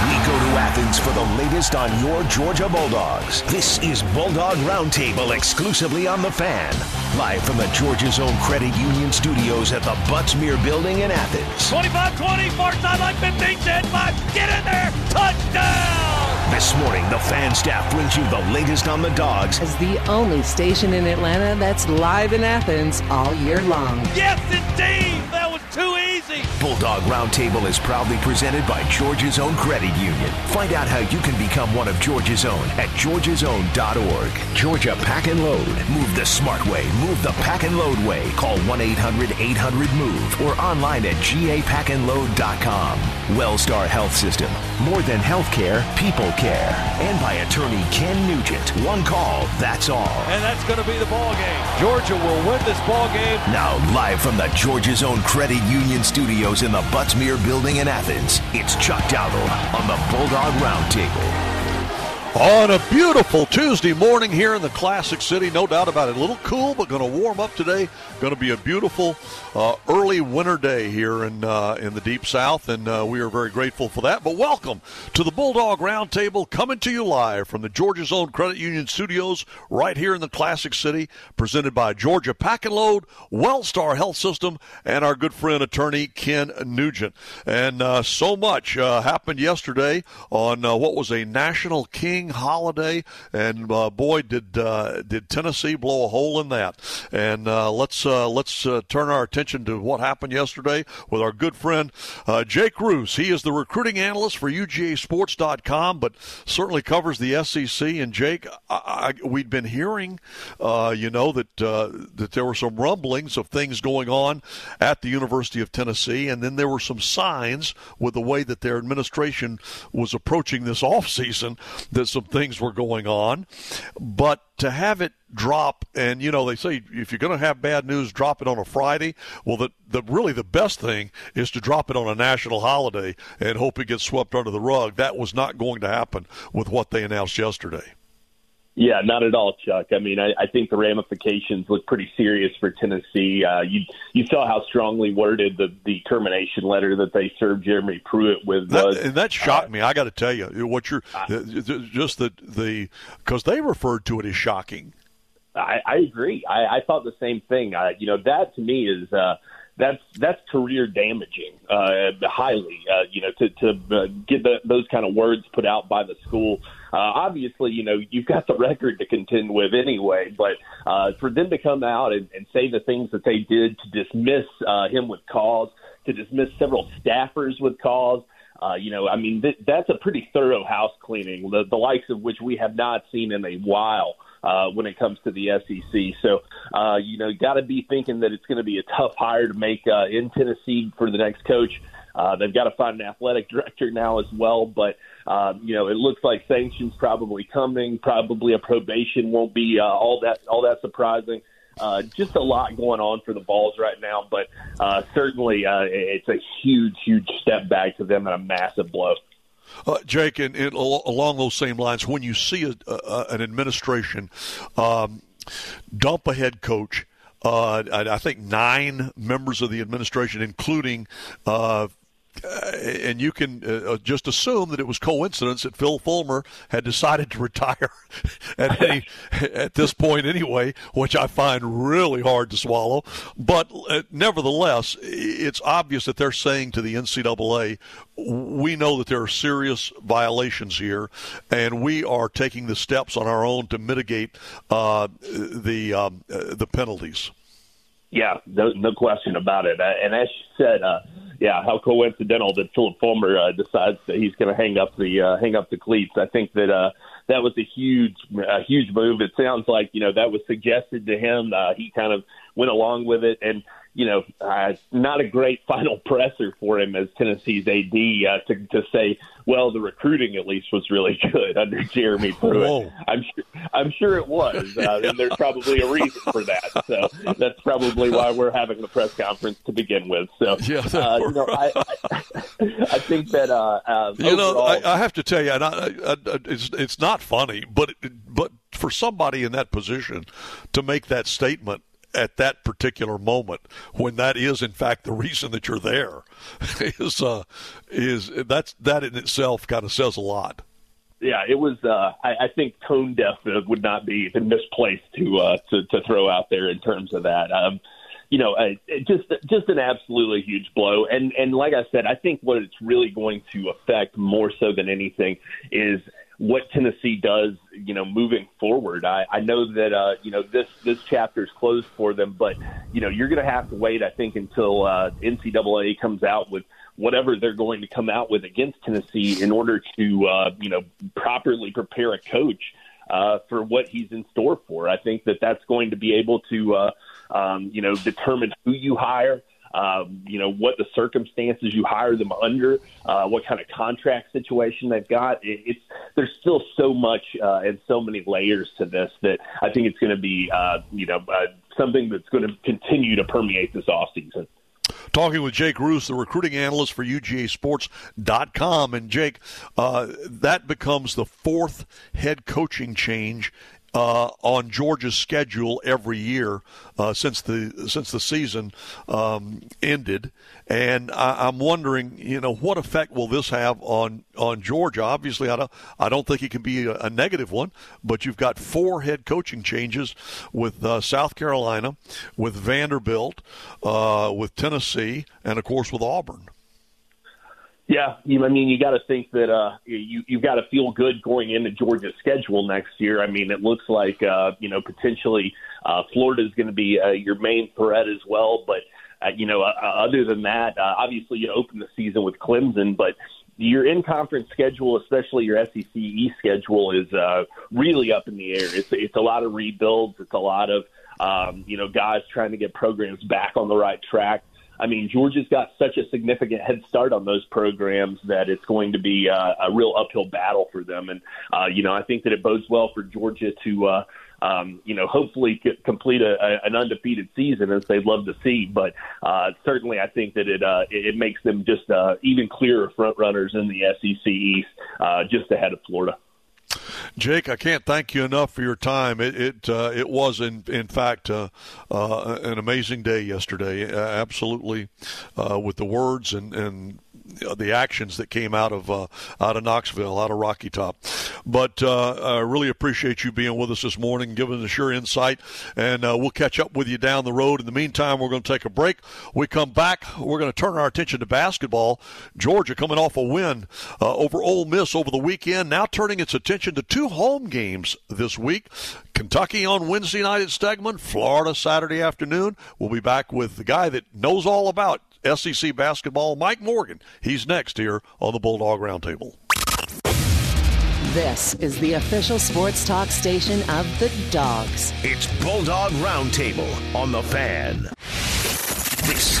We go to Athens for the latest on your Georgia Bulldogs. This is Bulldog Roundtable exclusively on The Fan. Live from the Georgia's own Credit Union Studios at the Butts-Mehre Building in Athens. 25 20, far sideline 15, 10, 5. Get in there! Touchdown! This morning, the fan staff brings you the latest on the dogs. As the only station in Atlanta that's live in Athens all year long. Yes, indeed! Easy! Bulldog Roundtable is proudly presented by Georgia's Own Credit Union. Find out how you can become one of Georgia's own at georgiasown.org. Georgia Pack and Load. Move the smart way. Move the pack and load way. Call 1-800-800-MOVE or online at gapackandload.com. Wellstar Health System. More than healthcare, people care. And by attorney Ken Nugent. One call, that's all. And that's going to be the ball game. Georgia will win this ball game. Now, live from the Georgia's Own Credit Union Studios in the Butts-Mehre Building in Athens, it's Chuck Dowdle on the Bulldog Roundtable. On a beautiful Tuesday morning here in the Classic City, no doubt about it. A little cool, but going to warm up today. Going to be a beautiful uh, early winter day here in uh, in the Deep South, and uh, we are very grateful for that. But welcome to the Bulldog Roundtable, coming to you live from the Georgia's own Credit Union Studios, right here in the Classic City, presented by Georgia Pack and Load, Wellstar Health System, and our good friend attorney Ken Nugent. And uh, so much uh, happened yesterday on uh, what was a national king holiday, and uh, boy, did uh, did Tennessee blow a hole in that. And uh, let's uh, let's uh, turn our attention to what happened yesterday with our good friend Jake Reuse. He is the recruiting analyst for UGASports.com, but certainly covers the SEC. And Jake, I, I, we'd been hearing, you know, that that there were some rumblings of things going on at the University of Tennessee, and then there were some signs with the way that their administration was approaching this off season that some things were going on, but to have it drop and you know they say if you're going to have bad news drop it on a friday. Well the, the really the best thing is to drop it on a national holiday and hope it gets swept under the rug. That was not going to happen with what they announced yesterday yeah, not at all, Chuck. I mean, I, I think the ramifications look pretty serious for Tennessee. Uh, you you saw how strongly worded the, the termination letter that they served Jeremy Pruitt with was, that, and that shocked uh, me. I got to tell you, what you're uh, just the the because they referred to it as shocking. I, I agree. I, I thought the same thing. Uh, you know, that to me is. Uh, that's that's career damaging, uh, highly. Uh, you know, to to uh, get the, those kind of words put out by the school. Uh, obviously, you know, you've got the record to contend with anyway. But uh, for them to come out and, and say the things that they did to dismiss uh, him with cause, to dismiss several staffers with cause. Uh, you know, I mean, th- that's a pretty thorough house cleaning, the, the likes of which we have not seen in a while uh, when it comes to the SEC. So, uh, you know, got to be thinking that it's going to be a tough hire to make uh, in Tennessee for the next coach. Uh, they've got to find an athletic director now as well, but um, you know it looks like sanctions probably coming. Probably a probation won't be uh, all that all that surprising. Uh, just a lot going on for the Vols right now, but uh, certainly uh, it's a huge, huge step back to them and a massive blow. Uh, Jake, and, and, along those same lines, when you see a, a, an administration um, dump a head coach, uh, I, think nine members of the administration, including uh, uh, and you can uh, uh, just assume that it was coincidence that Phil Fulmer had decided to retire at any at this point anyway, which I find really hard to swallow. But uh, nevertheless, it's obvious that they're saying to the NCAA, we know that there are serious violations here, and we are taking the steps on our own to mitigate uh, the um, uh, the penalties. Yeah, no, no question about it. And as you said yeah, how coincidental that Philip Fulmer uh, decides that he's going to hang up the uh, hang up the cleats. I think that uh, that was a huge a huge move. It sounds like you know that was suggested to him. Uh, he kind of went along with it, and you know, uh, not a great final presser for him as Tennessee's AD uh, to, to say, well, the recruiting at least was really good under Jeremy Pruitt. Whoa. I'm sure, I'm sure it was, uh, and there's probably a reason for that. So that's probably why we're having the press conference to begin with. So, Yeah, uh, you know, I, I, I think that uh, uh, You know, I, I have to tell you, and I, I, I, it's it's not funny, but but for somebody in that position to make that statement at that particular moment, when that is in fact the reason that you're there, is uh, is that's that in itself kind of says a lot. yeah, it was. Uh, I, I think tone deaf would not be the misplaced to uh, to to throw out there in terms of that. Um, you know, uh, just just an absolutely huge blow. And and like I said, I think what it's really going to affect more so than anything is what Tennessee does. You know, moving forward. I, I know that uh, you know this this chapter is closed for them, but you know you're going to have to wait. I think until uh, NCAA comes out with whatever they're going to come out with against Tennessee in order to uh, you know properly prepare a coach uh, for what he's in store for. I think that that's going to be able to uh, um, you know determine who you hire. Um, you know what the circumstances you hire them under, uh, what kind of contract situation they've got. It, it's there's still so much uh, and so many layers to this that I think it's going to be uh, you know uh, something that's going to continue to permeate this off season. Talking with Jake Reuse, the recruiting analyst for UGASports.com. And Jake, uh, that becomes the fourth head coaching change uh, on Georgia's schedule every year uh, since the since the season um, ended, and I, I'm wondering, you know, what effect will this have on on Georgia? Obviously, I don't I don't think it can be a, a negative one, but you've got four head coaching changes with uh, South Carolina, with Vanderbilt, uh, with Tennessee, and of course with Auburn. Yeah, you, I mean, you got to think that uh, you you've got to feel good going into Georgia's schedule next year. I mean, it looks like uh, you know potentially uh, Florida is going to be uh, your main threat as well. But uh, you know, uh, other than that, uh, obviously you open the season with Clemson, but your in-conference schedule, especially your SEC East schedule, is uh, really up in the air. It's it's a lot of rebuilds. It's a lot of um, you know guys trying to get programs back on the right track. I mean, Georgia's got such a significant head start on those programs that it's going to be uh, a real uphill battle for them. And, uh, you know, I think that it bodes well for Georgia to, uh, um, you know, hopefully c- complete a, a, an undefeated season as they'd love to see. But uh, certainly I think that it, uh, it, makes them just uh, even clearer front runners in the SEC East, uh, just ahead of Florida. Jake, I can't thank you enough for your time. It it, uh, it was in in fact uh, uh, an amazing day yesterday. Absolutely, uh, with the words and and Uh, the actions that came out of uh, out of Knoxville, out of Rocky Top. But uh, I really appreciate you being with us this morning, giving us your insight, and uh, we'll catch up with you down the road. In the meantime, we're going to take a break. We come back, we're going to turn our attention to basketball. Georgia coming off a win over Ole Miss over the weekend, now turning its attention to two home games this week. Kentucky on Wednesday night at Stegeman, Florida Saturday afternoon. We'll be back with the guy that knows all about SEC basketball, Mike Morgan. He's next here on the Bulldog Roundtable. This is the official sports talk station of the Dogs. It's Bulldog Roundtable on the fan. This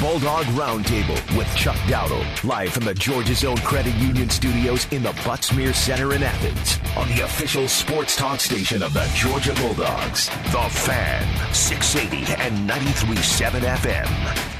Bulldog Roundtable with Chuck Dowdle, live from the Georgia's Own Credit Union studios in the Butts-Mehre Center in Athens, on the official sports talk station of the Georgia Bulldogs, The Fan, 680 and 93.7 FM.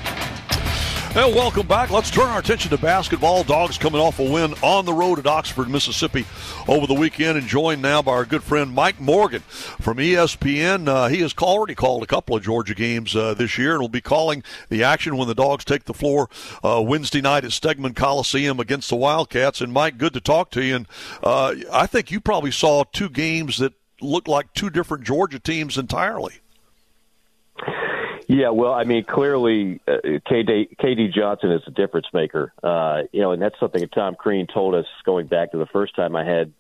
Well, welcome back. Let's turn our attention to basketball. Dogs coming off a win on the road at Oxford, Mississippi over the weekend, and joined now by our good friend Mike Morgan from ESPN. Uh, he has already called a couple of Georgia games uh, this year and will be calling the action when the Dogs take the floor uh, Wednesday night at Stegeman Coliseum against the Wildcats. And Mike, good to talk to you. And uh, I think you probably saw two games that looked like two different Georgia teams entirely. Yeah, well, I mean, clearly, uh, KD, KD Johnson is a difference maker. Uh, you know, and that's something that Tom Crean told us going back to the first time I had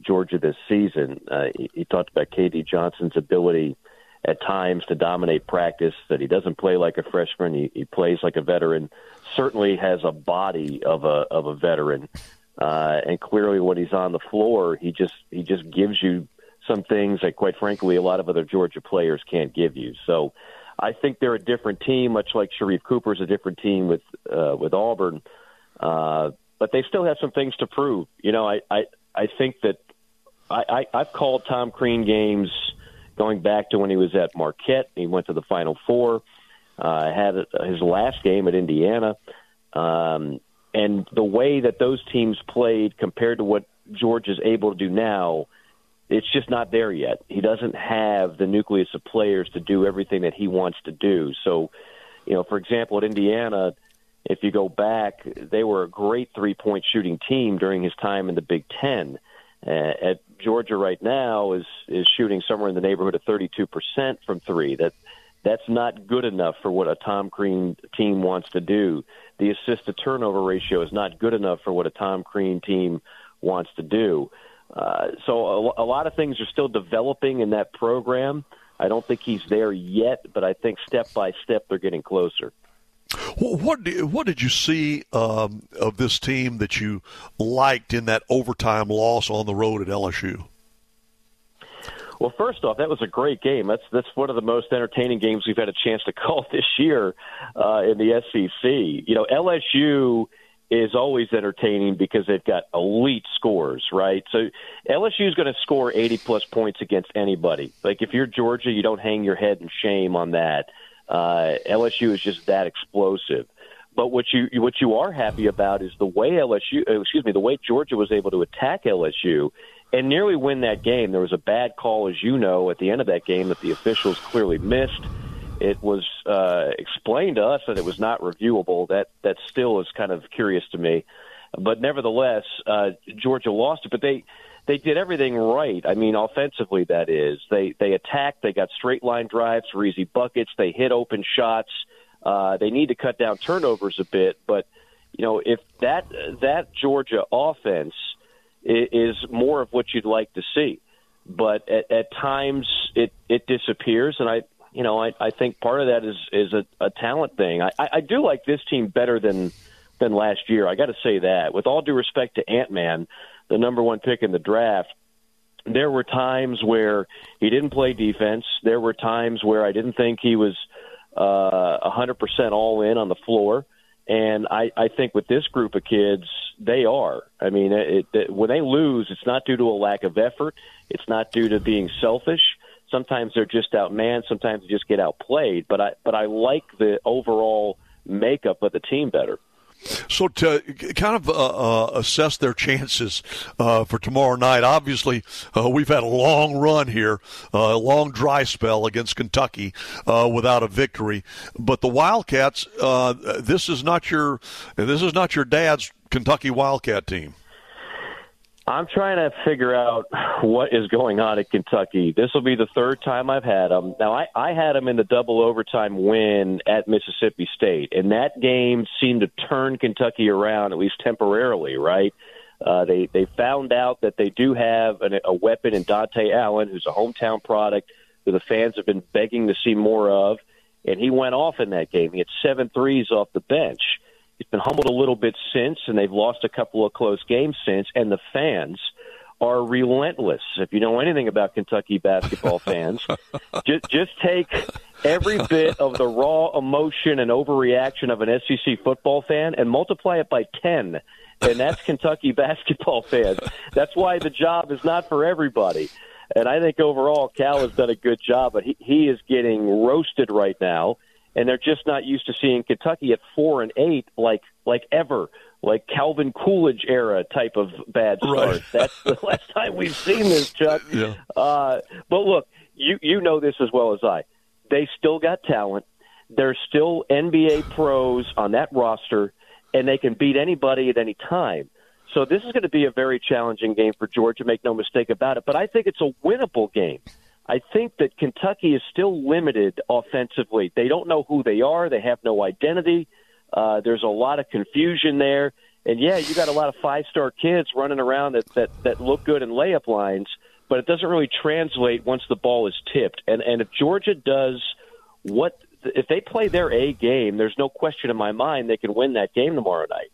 Georgia this season. Uh, he, he talked about KD Johnson's ability at times to dominate practice, that he doesn't play like a freshman, he, he plays like a veteran, certainly has a body of a, of a veteran. Uh, and clearly, when he's on the floor, he just he just gives you some things that, quite frankly, a lot of other Georgia players can't give you. So, I think they're a different team, much like Sharife Cooper is a different team with uh, with Auburn. Uh, but they still have some things to prove. You know, I I, I think that I, I I've called Tom Crean games going back to when he was at Marquette. He went to the Final Four. Uh, had his last game at Indiana, um, and the way that those teams played compared to what Georgia's able to do now it's just not there yet. He doesn't have the nucleus of players to do everything that he wants to do. So, you know, for example, at Indiana, if you go back, they were a great three point shooting team during his time in the Big Ten. Uh, at Georgia right now is is shooting somewhere in the neighborhood of 32% from three. That that's not good enough for what a Tom Crean team wants to do. The assist to turnover ratio is not good enough for what a Tom Crean team wants to do. Uh, so a, a lot of things are still developing in that program. I don't think he's there yet, but I think step by step they're getting closer. What what did you see um, of this team that you liked in that overtime loss on the road at LSU? Well, first off, that was a great game. That's that's one of the most entertaining games we've had a chance to call this year uh, in the SEC. You know, LSU is always entertaining because they've got elite scores, right? So LSU is going to score 80 plus points against anybody. Like if you're Georgia, you don't hang your head in shame on that. Uh, LSU is just that explosive. But what you what you are happy about is the way LSU, excuse me, the way Georgia was able to attack LSU and nearly win that game. There was a bad call, as you know, at the end of that game that the officials clearly missed it was uh, explained to us that it was not reviewable. That that still is kind of curious to me, but nevertheless, uh, Georgia lost it. But they they did everything right. I mean, offensively, that is. They they attacked. They got straight line drives for easy buckets. They hit open shots. Uh, they need to cut down turnovers a bit, but you know if that that Georgia offense is, more of what you'd like to see, but at, at times it it disappears, and I you know, I, I think part of that is is a, a talent thing. I, I do like this team better than than last year. I got to say that. With all due respect to Ant Man, the number one pick in the draft, there were times where he didn't play defense. There were times where I didn't think he was uh, a hundred percent all in on the floor. And I, I think with this group of kids, they are. I mean, it, it, when they lose, it's not due to a lack of effort. It's not due to being selfish Sometimes they're just outmanned. Sometimes they just get outplayed. But I but I like the overall makeup of the team better. So to kind of uh, uh, assess their chances uh, for tomorrow night, obviously uh, we've had a long run here, uh, a long dry spell against Kentucky uh, without a victory. But the Wildcats, this is not your this is not your dad's Kentucky Wildcat team. I'm trying to figure out what is going on at Kentucky. This will be the third time I've had them. Now, I, I had them in the double overtime win at Mississippi State, and that game seemed to turn Kentucky around, at least temporarily, right? Uh, they they found out that they do have an, a weapon in Dontaie Allen, who's a hometown product, who the fans have been begging to see more of, and he went off in that game. He had seven threes off the bench. He's been humbled a little bit since, and they've lost a couple of close games since. And the fans are relentless. If you know anything about Kentucky basketball fans, just, just take every bit of the raw emotion and overreaction of an SEC football fan and multiply it by 10. And that's Kentucky basketball fans. That's why the job is not for everybody. And I think overall, Cal has done a good job, but he, he is getting roasted right now and they're just not used to seeing Kentucky at four and eight like like ever, like Calvin Coolidge era type of bad start. Right. That's the last time we've seen this, Chuck. Yeah. Uh, but look, you you know this as well as I. They still got talent. There's still NBA pros on that roster, and they can beat anybody at any time. So this is going to be a very challenging game for Georgia. Make no mistake about it. But I think it's a winnable game. I think that Kentucky is still limited offensively. They don't know who they are. They have no identity. Uh, there's a lot of confusion there. And yeah, you got a lot of five star kids running around that, that, that look good in layup lines, but it doesn't really translate once the ball is tipped. And, and if Georgia does what, if they play their A game, there's no question in my mind they can win that game tomorrow night.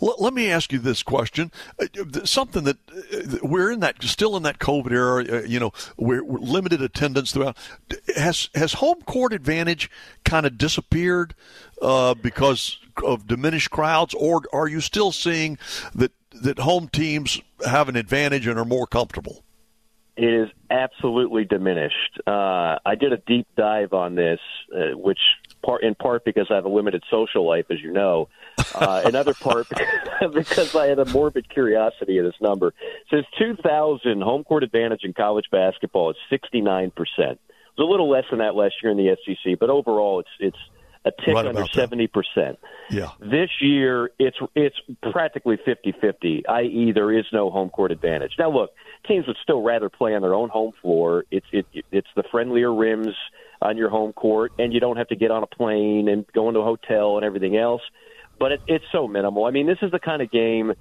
Let, me ask you this question: uh, something that uh, we're in that still in that COVID era. Uh, you know, we're, we're, limited attendance throughout. Has has home court advantage kind of disappeared uh, because of diminished crowds, or are you still seeing that that home teams have an advantage and are more comfortable? It is absolutely diminished. Uh, I did a deep dive on this, uh, which part in part because I have a limited social life, as you know. Uh, another part because I had a morbid curiosity of this number. Since 2000, home court advantage in college basketball is 69 percent. It was a little less than that last year in the SEC, but overall, it's it's a tick Right under 70 percent. Yeah. This year, it's it's practically 50-50, i.e., there is no home court advantage. Now, look, teams would still rather play on their own home floor. It's it, it's the friendlier rims on your home court, and you don't have to get on a plane and go into a hotel and everything else. But it, it's so minimal. I mean, this is the kind of game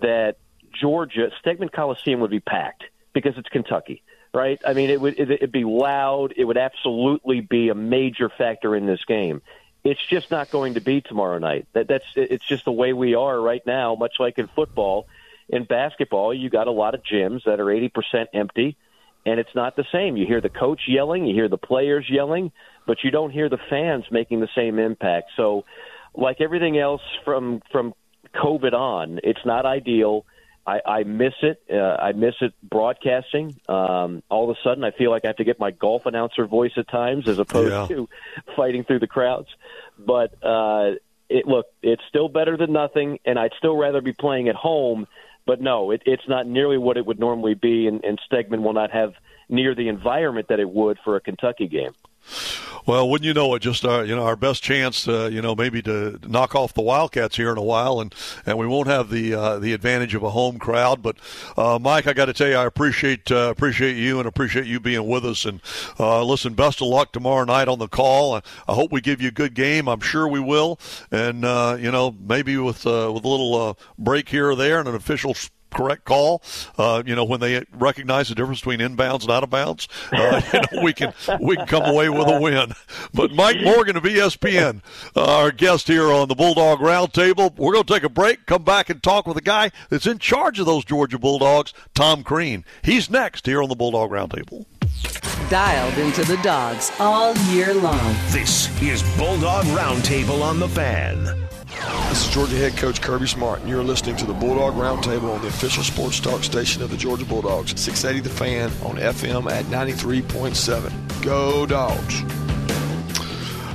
that Georgia Stegeman Coliseum would be packed because it's Kentucky, right? I mean, it would it'd be loud. It would absolutely be a major factor in this game. It's just not going to be tomorrow night. That that's it's just the way we are right now. Much like in football, in basketball, you got a lot of gyms that are eighty percent empty, and it's not the same. You hear the coach yelling, you hear the players yelling, but you don't hear the fans making the same impact. So, like everything else from from COVID on, it's not ideal. I, I miss it. Uh, I miss it broadcasting. Um, all of a sudden, I feel like I have to get my golf announcer voice at times as opposed Yeah. to fighting through the crowds. But uh, it look, it's still better than nothing, and I'd still rather be playing at home. But no, it, it's not nearly what it would normally be, and, and Stegeman will not have near the environment that it would for a Kentucky game. Well, wouldn't you know it? Just our, you know, our best chance, uh, you know, maybe to knock off the Wildcats here in a while, and, and we won't have the uh, the advantage of a home crowd. But uh, Mike, I got to tell you, I appreciate uh, appreciate you and appreciate you being with us. And uh, listen, best of luck tomorrow night on the call. I, I hope we give you a good game. I'm sure we will. And uh, you know, maybe with with a little break here or there and an official correct call. Uh, you know, when they recognize the difference between inbounds and out of bounds, uh, you know, we can we can come away with a win. But Mike Morgan of ESPN, uh, our guest here on the Bulldog Roundtable. We're going to take a break, come back and talk with a guy that's in charge of those Georgia Bulldogs, Tom Crean. He's next here on the Bulldog Roundtable. Dialed into the dogs all year long. This is Bulldog Roundtable on the Fan. This is Georgia head coach Kirby Smart, and you're listening to the Bulldog Roundtable on the official sports talk station of the Georgia Bulldogs, 680 The Fan on FM at 93.7. Go Dogs!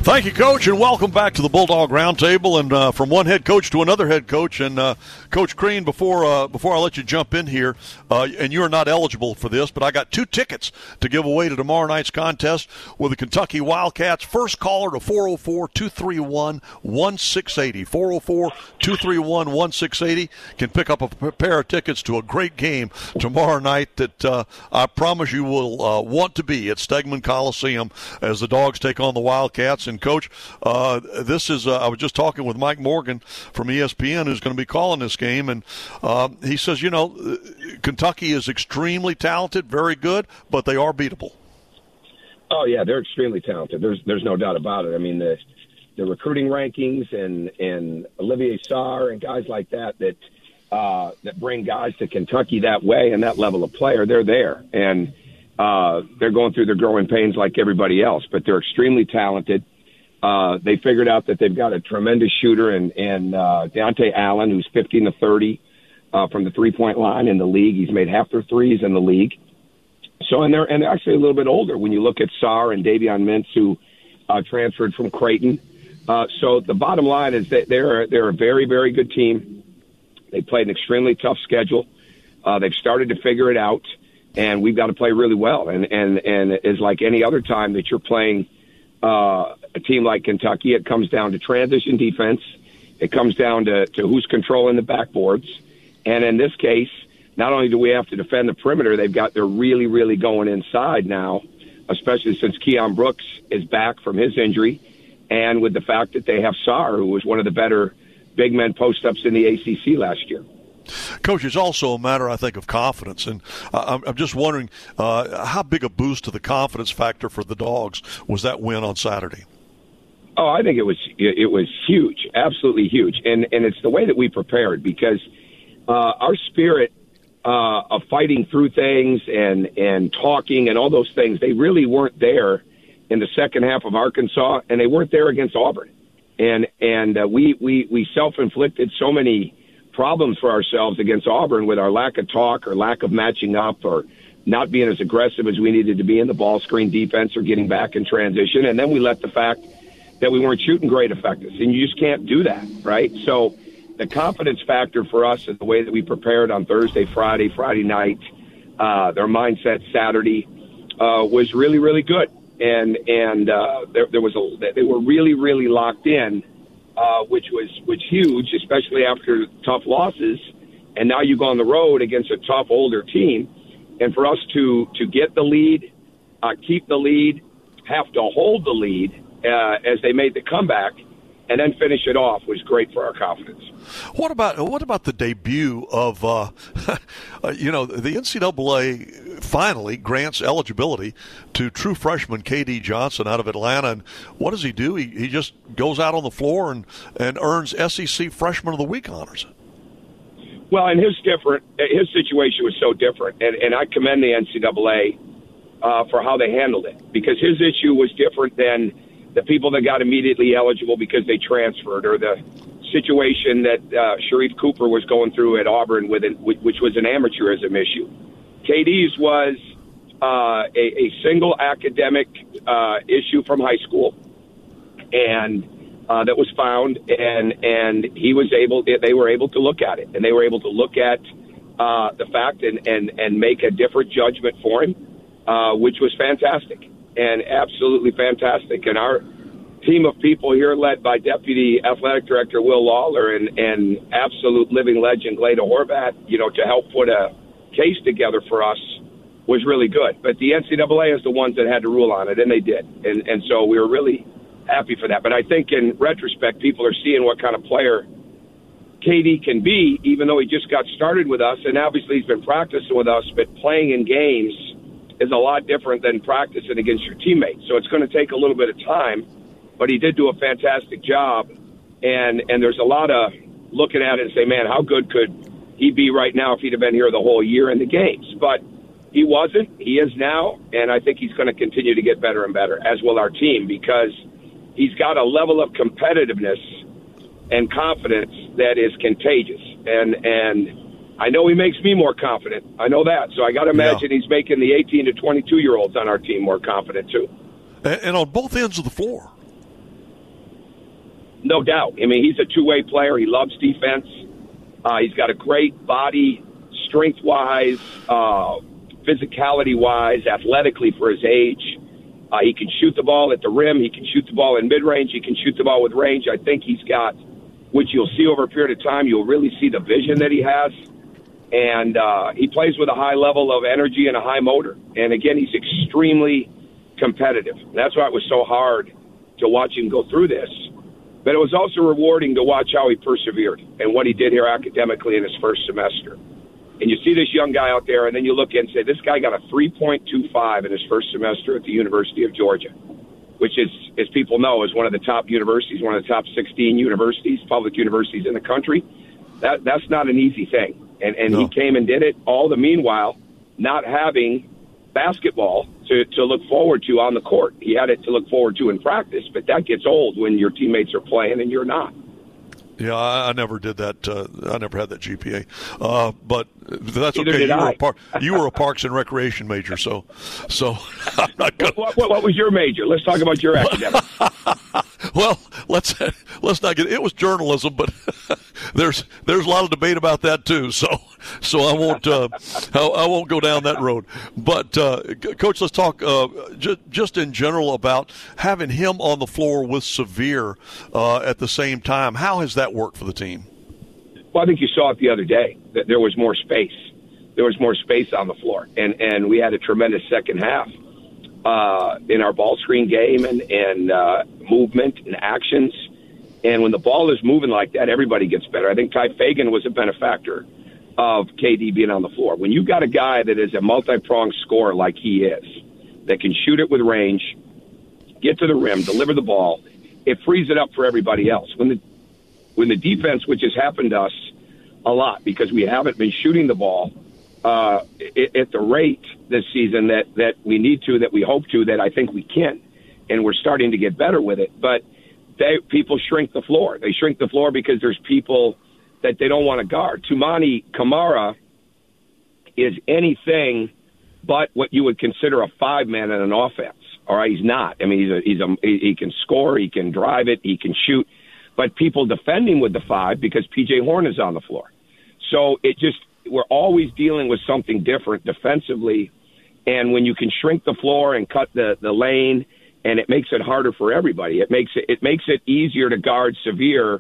Thank you, Coach, and welcome back to the Bulldog Roundtable. And uh, from one head coach to another head coach, and uh, Coach Crean, before uh, before I let you jump in here, uh, and you are not eligible for this, but I got two tickets to give away to tomorrow night's contest with the Kentucky Wildcats. First caller to 404-231-1680. 404-231-1680 can pick up a pair of tickets to a great game tomorrow night that uh, I promise you will uh, want to be at Stegeman Coliseum as the Dogs take on the Wildcats. And coach, uh, this is uh, I was just talking with Mike Morgan from ESPN, who's going to be calling this game, and uh, he says, you know, Kentucky is extremely talented, very good, but they are beatable. Oh yeah, they're extremely talented. There's there's no doubt about it. I mean the the recruiting rankings and and Olivier Sarr and guys like that that uh, that bring guys to Kentucky that way and that level of player, they're there and uh, they're going through their growing pains like everybody else. But they're extremely talented. Uh, they figured out that they've got a tremendous shooter and and uh, Dontaie Allen, who's 15 to 30 uh, from the three point line in the league. He's made half their threes in the league. So and they're and they're actually a little bit older when you look at Sarr and Davion Mintz, who uh, transferred from Creighton. Uh, so the bottom line is that they're they're a very very good team. They played an extremely tough schedule. Uh, they've started to figure it out, and we've got to play really well. And and and is like any other time that you're playing uh, a team like Kentucky, it comes down to transition defense. It comes down to, to who's controlling the backboards. And in this case, not only do we have to defend the perimeter, they've got they're really, really going inside now, especially since Keion Brooks is back from his injury, and with the fact that they have Sarr, who was one of the better big men post ups in the ACC last year. Coach, it's also a matter, I think, of confidence, and uh, I'm just wondering uh, how big a boost to the confidence factor for the Dogs was that win on Saturday. Oh, I think it was it was huge, absolutely huge, and and it's the way that we prepared because uh, our spirit uh, of fighting through things and and talking and all those things they really weren't there in the second half of Arkansas, and they weren't there against Auburn, and and uh, we we we self inflicted so many problems for ourselves against Auburn with our lack of talk or lack of matching up or not being as aggressive as we needed to be in the ball screen defense or getting back in transition, and then we let the fact that we weren't shooting great effectiveness, and you just can't do that, right? So the confidence factor for us and the way that we prepared on Thursday, Friday, Friday night, uh, their mindset Saturday uh, was really, really good, and and uh, there, there was a they were really, really locked in, uh, which was which huge, especially after tough losses, and now you go on the road against a tough older team, and for us to to get the lead, uh, keep the lead, have to hold the lead uh, as they made the comeback and then finish it off was great for our confidence. What about what about the debut of uh, you know the NCAA finally grants eligibility to true freshman KD Johnson out of Atlanta, and what does he do? He he just goes out on the floor and and earns SEC Freshman of the Week honors. Well, and his different his situation was so different, and and I commend the NCAA uh, for how they handled it because his issue was different than the people that got immediately eligible because they transferred, or the situation that uh, Sharife Cooper was going through at Auburn, with it, which was an amateurism issue. KD's was uh, a, a single academic uh, issue from high school, and uh, that was found, and and he was able. They were able to look at it, and they were able to look at uh, the fact and and and make a different judgment for him, uh, which was fantastic and absolutely fantastic. And our team of people here, led by Deputy Athletic Director Will Lawler and, and absolute living legend Glada Horvat, you know, to help put a case together for us was really good. But the NCAA is the ones that had to rule on it, and they did. And, and so we were really happy for that. But I think in retrospect, people are seeing what kind of player KD can be, even though he just got started with us, and obviously he's been practicing with us, but playing in games – is a lot different than practicing against your teammates. So it's going to take a little bit of time, but he did do a fantastic job. And and there's a lot of looking at it and say, man, how good could he be right now if he'd have been here the whole year in the games? But he wasn't. He is now, and I think he's going to continue to get better and better, as will our team, because he's got a level of competitiveness and confidence that is contagious. And and I know he makes me more confident. I know that. So I got to imagine yeah. he's making the 18 to 22 year olds on our team more confident too. And, and on both ends of the floor. No doubt. I mean, he's a two way player. He loves defense. Uh, he's got a great body, strength wise, uh, physicality wise, athletically for his age. Uh, he can shoot the ball at the rim. He can shoot the ball in mid range. He can shoot the ball with range. I think he's got, which you'll see over a period of time, you'll really see the vision that he has and uh, he plays with a high level of energy and a high motor. And again, he's extremely competitive. That's why it was so hard to watch him go through this. But it was also rewarding to watch how he persevered and what he did here academically in his first semester. And you see this young guy out there, and then you look and say, this guy got a 3.25 in his first semester at the University of Georgia, which is, as people know, is one of the top universities, one of the top 16 universities, public universities in the country. That, that's not an easy thing and and no. he came and did it. All the meanwhile, not having basketball to to look forward to on the court. He had it to look forward to in practice, but that gets old when your teammates are playing and you're not. Yeah, I, I never did that. Uh, I never had that GPA, uh, but that's Neither okay. You were, par- you were a Parks and Recreation major, so so I'm not gonna. What, what, what was your major? Let's talk about your academics. Well, let's let's not get. It was journalism, but there's there's a lot of debate about that too. So so I won't uh, I, I won't go down that road. But uh, coach, let's talk uh, ju- just in general about having him on the floor with Sahvir uh, at the same time. How has that worked for the team? Well, I think you saw it the other day that there was more space. There was more space on the floor, and and we had a tremendous second half uh, in our ball screen game and and uh, movement and actions. And when the ball is moving like that, everybody gets better. I think Tye Fagan was a benefactor of KD being on the floor. When you've got a guy that is a multi-pronged scorer like he is, that can shoot it with range, get to the rim, deliver the ball, it frees it up for everybody else. When the when the defense, which has happened to us a lot because we haven't been shooting the ball uh, at the rate this season that that we need to, that we hope to, that I think we can, and we're starting to get better with it. But they people shrink the floor. They shrink the floor because there's people that they don't want to guard. Toumani Camara is anything but what you would consider a five man in an offense. All right, he's not. I mean, he's a, he's a he can score, he can drive it, he can shoot, but people defend him with the five because PJ Horne is on the floor. So it just we're always dealing with something different defensively, and when you can shrink the floor and cut the the lane, and it makes it harder for everybody. It makes it it makes it easier to guard Sahvir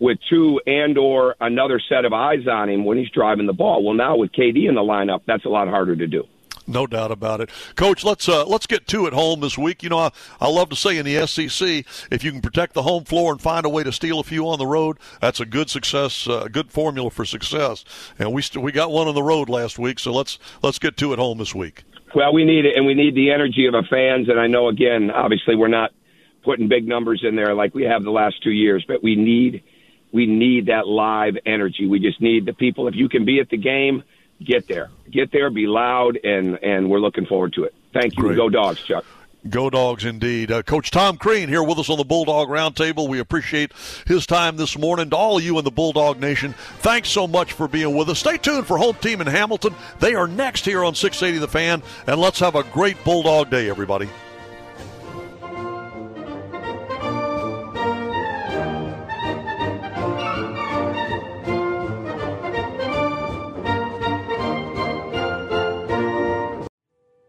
with two and or another set of eyes on him when he's driving the ball. Well, now with KD in the lineup, that's a lot harder to do. No doubt about it, Coach. Let's uh, let's get two at home this week. You know, I, I love to say in the SEC, if you can protect the home floor and find a way to steal a few on the road, that's a good success, uh, good formula for success. And we st- we got one on the road last week, so let's let's get two at home this week. Well, we need it, and we need the energy of the fans. And I know, again, obviously, we're not putting big numbers in there like we have the last two years, but we need we need that live energy. We just need the people. If you can be at the game, get there, get there, be loud, and and we're looking forward to it. Thank you. Great. Go dogs, Chuck. Go Dogs indeed. Uh, Coach Tom Crean here with us on the Bulldog Roundtable. We appreciate his time this morning. To all of you in the Bulldog Nation, thanks so much for being with us. Stay tuned for Home Team in Hamilton. They are next here on 680 The Fan, and let's have a great Bulldog Day, everybody.